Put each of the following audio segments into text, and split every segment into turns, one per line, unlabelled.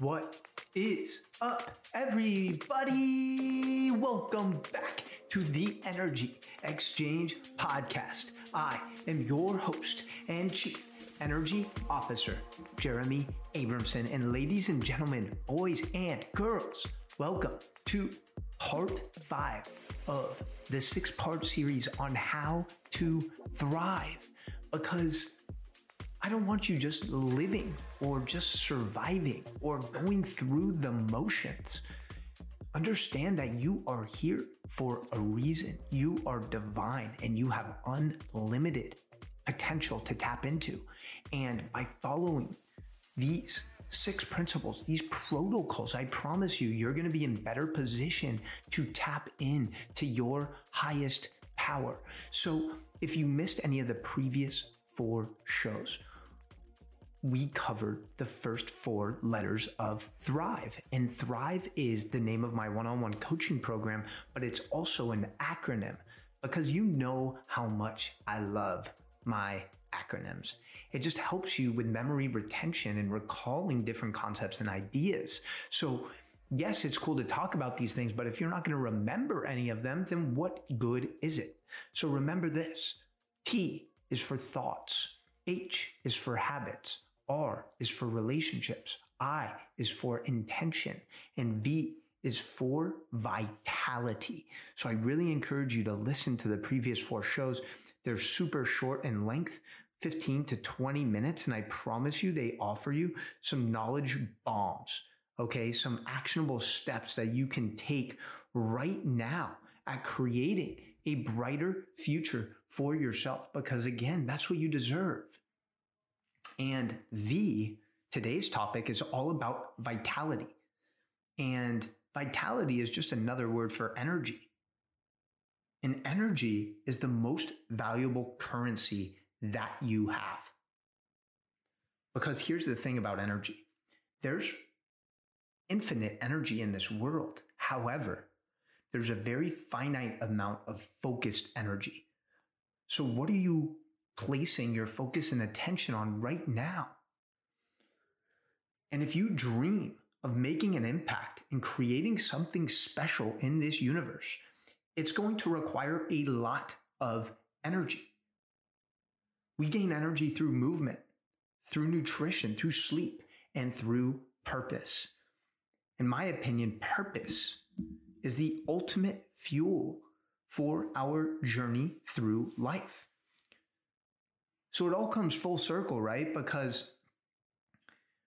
What is up, everybody? Welcome back to the Energy Exchange Podcast. I am your host and chief energy officer, Jeremy Abramson. And ladies and gentlemen, boys and girls, welcome to part five of the six part series on how to thrive. Because I don't want you just living or just surviving or going through the motions. Understand that you are here for a reason. You are divine and you have unlimited potential to tap into. And by following these six principles, these protocols, I promise you, you're going to be in better position to tap in to your highest power. So if you missed any of the previous four shows, we covered the first four letters of Thrive. And Thrive is the name of my one on one coaching program, but it's also an acronym because you know how much I love my acronyms. It just helps you with memory retention and recalling different concepts and ideas. So, yes, it's cool to talk about these things, but if you're not going to remember any of them, then what good is it? So, remember this T is for thoughts, H is for habits. R is for relationships. I is for intention. And V is for vitality. So I really encourage you to listen to the previous four shows. They're super short in length, 15 to 20 minutes. And I promise you, they offer you some knowledge bombs. Okay. Some actionable steps that you can take right now at creating a brighter future for yourself. Because again, that's what you deserve. And the today's topic is all about vitality. And vitality is just another word for energy. And energy is the most valuable currency that you have. Because here's the thing about energy there's infinite energy in this world. However, there's a very finite amount of focused energy. So, what are you placing your focus and attention on right now. And if you dream of making an impact and creating something special in this universe, it's going to require a lot of energy. We gain energy through movement, through nutrition, through sleep, and through purpose. In my opinion, purpose is the ultimate fuel for our journey through life. So it all comes full circle, right? Because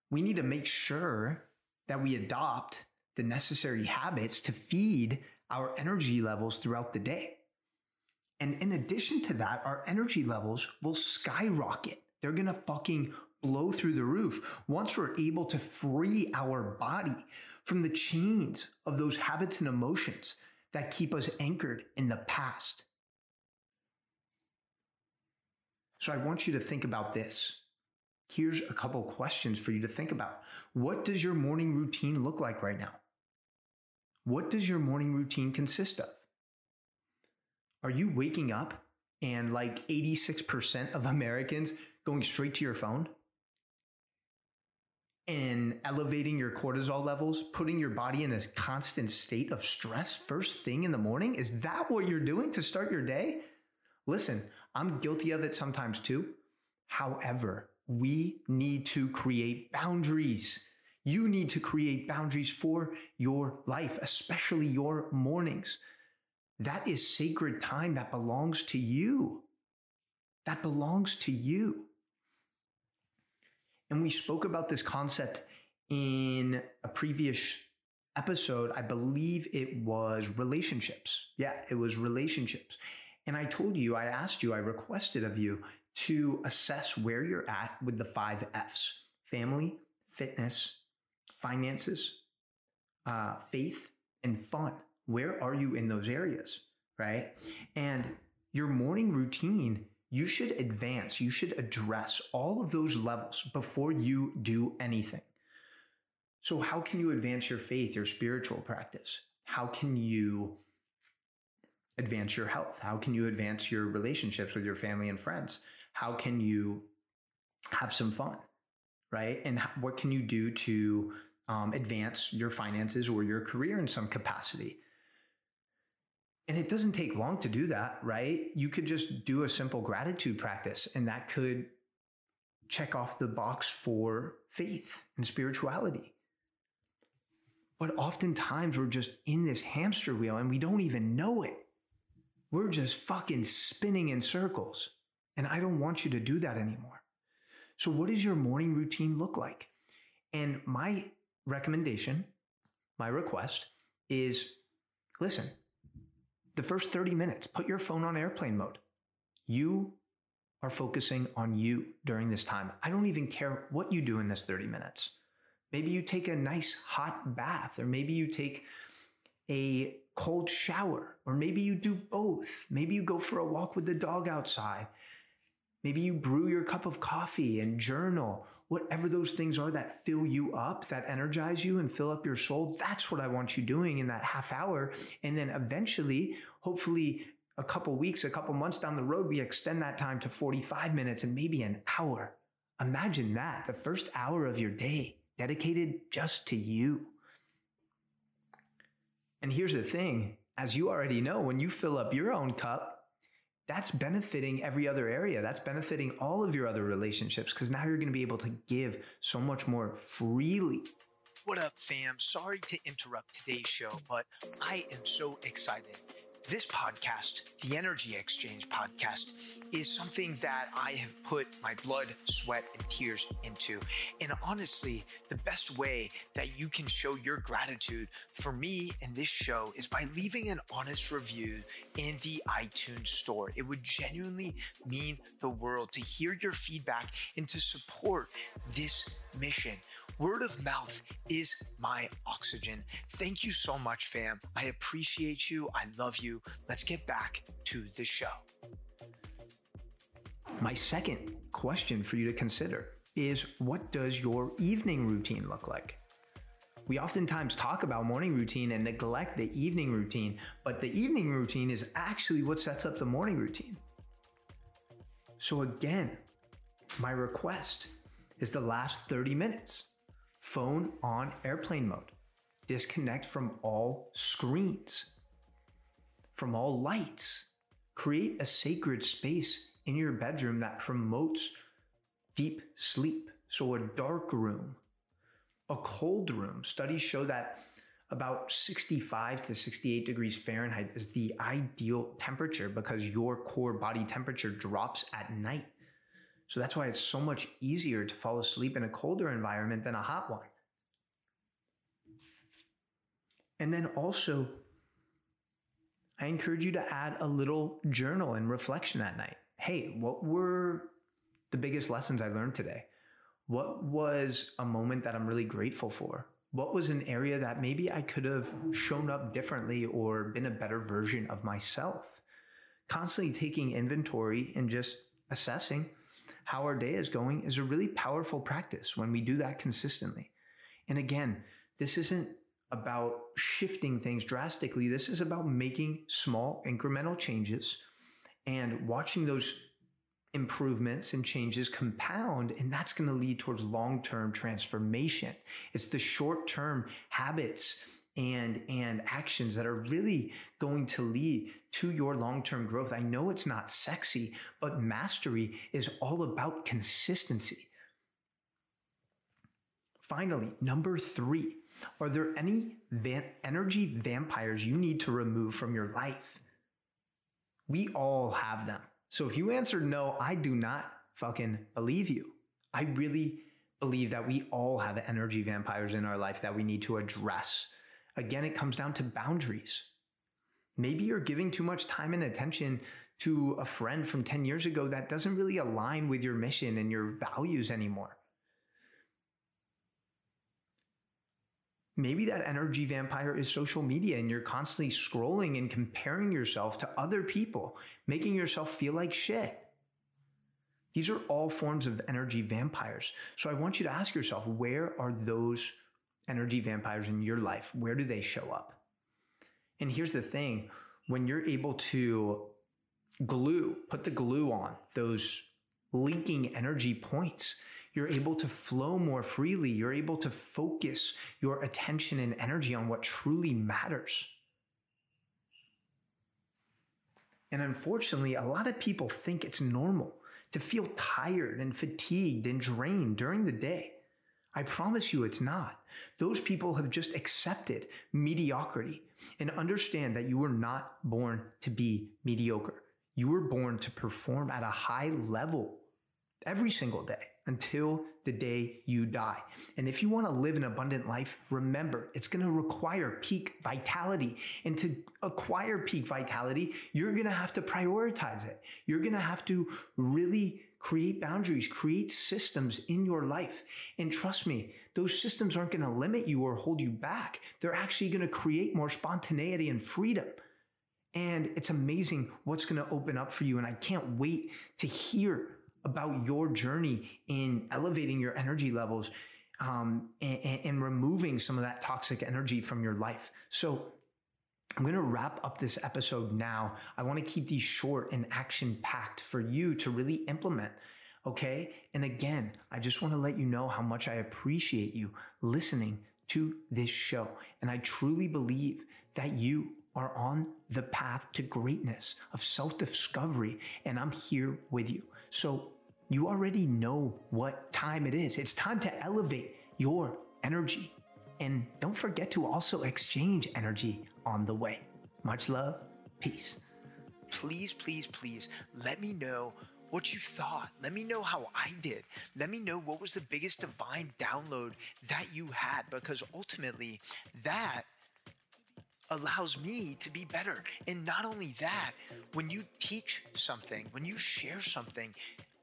we need to make sure that we adopt the necessary habits to feed our energy levels throughout the day. And in addition to that, our energy levels will skyrocket. They're going to fucking blow through the roof once we're able to free our body from the chains of those habits and emotions that keep us anchored in the past. So I want you to think about this. Here's a couple questions for you to think about. What does your morning routine look like right now? What does your morning routine consist of? Are you waking up and like 86% of Americans going straight to your phone? and elevating your cortisol levels, putting your body in a constant state of stress first thing in the morning? Is that what you're doing to start your day? Listen, I'm guilty of it sometimes too. However, we need to create boundaries. You need to create boundaries for your life, especially your mornings. That is sacred time that belongs to you. That belongs to you. And we spoke about this concept in a previous episode. I believe it was relationships. Yeah, it was relationships. And I told you, I asked you, I requested of you to assess where you're at with the five F's family, fitness, finances, uh, faith, and fun. Where are you in those areas? Right. And your morning routine, you should advance, you should address all of those levels before you do anything. So, how can you advance your faith, your spiritual practice? How can you advance your health? How can you advance your relationships with your family and friends? How can you have some fun? Right? And what can you do to um, advance your finances or your career in some capacity. And it doesn't take long to do that, right? You could just do a simple gratitude practice, and that could check off the box for faith and spirituality. But oftentimes we're just in this hamster wheel and we don't even know it. We're just fucking spinning in circles. And I don't want you to do that anymore. So, what does your morning routine look like? And my recommendation, my request is listen, the first 30 minutes, put your phone on airplane mode. You are focusing on you during this time. I don't even care what you do in this 30 minutes. Maybe you take a nice hot bath, or maybe you take a cold shower, or maybe you do both. Maybe you go for a walk with the dog outside. Maybe you brew your cup of coffee and journal. Whatever those things are that fill you up, that energize you and fill up your soul, that's what I want you doing in that half hour. And then eventually, hopefully, a couple weeks, a couple months down the road, we extend that time to 45 minutes and maybe an hour. Imagine that the first hour of your day dedicated just to you. And here's the thing as you already know, when you fill up your own cup, that's benefiting every other area. That's benefiting all of your other relationships because now you're going to be able to give so much more freely. What up, fam? Sorry to interrupt today's show, but I am so excited this podcast, the Energy Exchange podcast, is something that I have put my blood, sweat, and tears into. And honestly, the best way that you can show your gratitude for me and this show is by leaving an honest review in the iTunes store. It would genuinely mean the world to hear your feedback and to support this mission. Word of mouth is my oxygen. Thank you so much, fam. I appreciate you. I love you. Let's get back to the show. My second question for you to consider is what does your evening routine look like? We oftentimes talk about morning routine and neglect the evening routine, but the evening routine is actually what sets up the morning routine. So, again, my request is the last 30 minutes phone on airplane mode. Disconnect from all screens, from all lights. Create a sacred space in your bedroom that promotes deep sleep. So, a dark room, a cold room. Studies show that about 65 to 68 degrees Fahrenheit is the ideal temperature because your core body temperature drops at night. So that's why it's so much easier to fall asleep in a colder environment than a hot one. And then also, I encourage you to add a little journal and reflection at night. Hey, what were the biggest lessons I learned today? What was a moment that I'm really grateful for? What was an area that maybe I could have shown up differently or been a better version of myself? Constantly taking inventory and just assessing how our day is going is a really powerful practice when we do that consistently. And again, this isn't about shifting things drastically. This is about making small incremental changes and watching those improvements and changes compound and that's going to lead towards long-term transformation. It's the short-term habits and and actions that are really going to lead to your long-term growth. I know it's not sexy, but mastery is all about consistency. Finally, number 3, are there any van- energy vampires you need to remove from your life? We all have them. So if you answered no, I do not fucking believe you. I really believe that we all have energy vampires in our life that we need to address. Again, it comes down to boundaries. Maybe you're giving too much time and attention to a friend from 10 years ago that doesn't really align with your mission and your values anymore. Maybe that energy vampire is social media and you're constantly scrolling and comparing yourself to other people, making yourself feel like shit. These are all forms of energy vampires. So I want you to ask yourself where are those energy vampires in your life? Where do they show up? And here's the thing when you're able to glue, put the glue on those linking energy points, You're able to flow more freely. You're able to focus your attention and energy on what truly matters. And unfortunately, a lot of people think it's normal to feel tired and fatigued and drained during the day. I promise you it's not. Those people have just accepted mediocrity and understand that you were not born to be mediocre. You were born to perform at a high level every single day until the day you die. And if you want to live an abundant life, remember it's going to require peak vitality. And to acquire peak vitality, you're going to have to prioritize it. You're going to have to really create boundaries, create systems in your life. And trust me, those systems aren't going to limit you or hold you back. They're actually going to create more spontaneity and freedom. And it's amazing what's going to open up for you. And I can't wait to hear about your journey in elevating your energy levels um, and, and removing some of that toxic energy from your life. So, I'm going to wrap up this episode now. I want to keep these short and action packed for you to really implement. Okay. And again, I just want to let you know how much I appreciate you listening to this show. And I truly believe that you are on the path to greatness of self discovery. And I'm here with you. So you already know what time it is. It's time to elevate your energy. And don't forget to also exchange energy on the way. Much love. Peace. Please, please, please let me know what you thought. Let me know how I did. Let me know what was the biggest divine download that you had because ultimately that allows me to be better. And not only that, when you teach something, when you share something,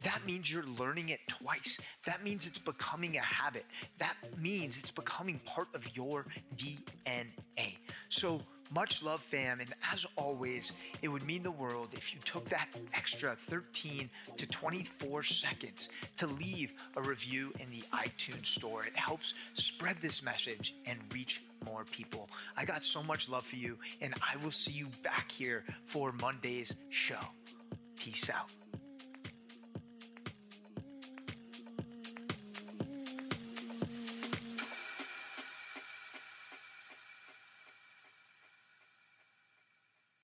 that means you're learning it twice. That means it's becoming a habit. That means it's becoming part of your DNA. So much love, fam. And as always, it would mean the world if you took that extra 13 to 24 seconds to leave a review in the iTunes store. It helps spread this message and reach more people. I got so much love for you, and I will see you back here for Monday's show. Peace out.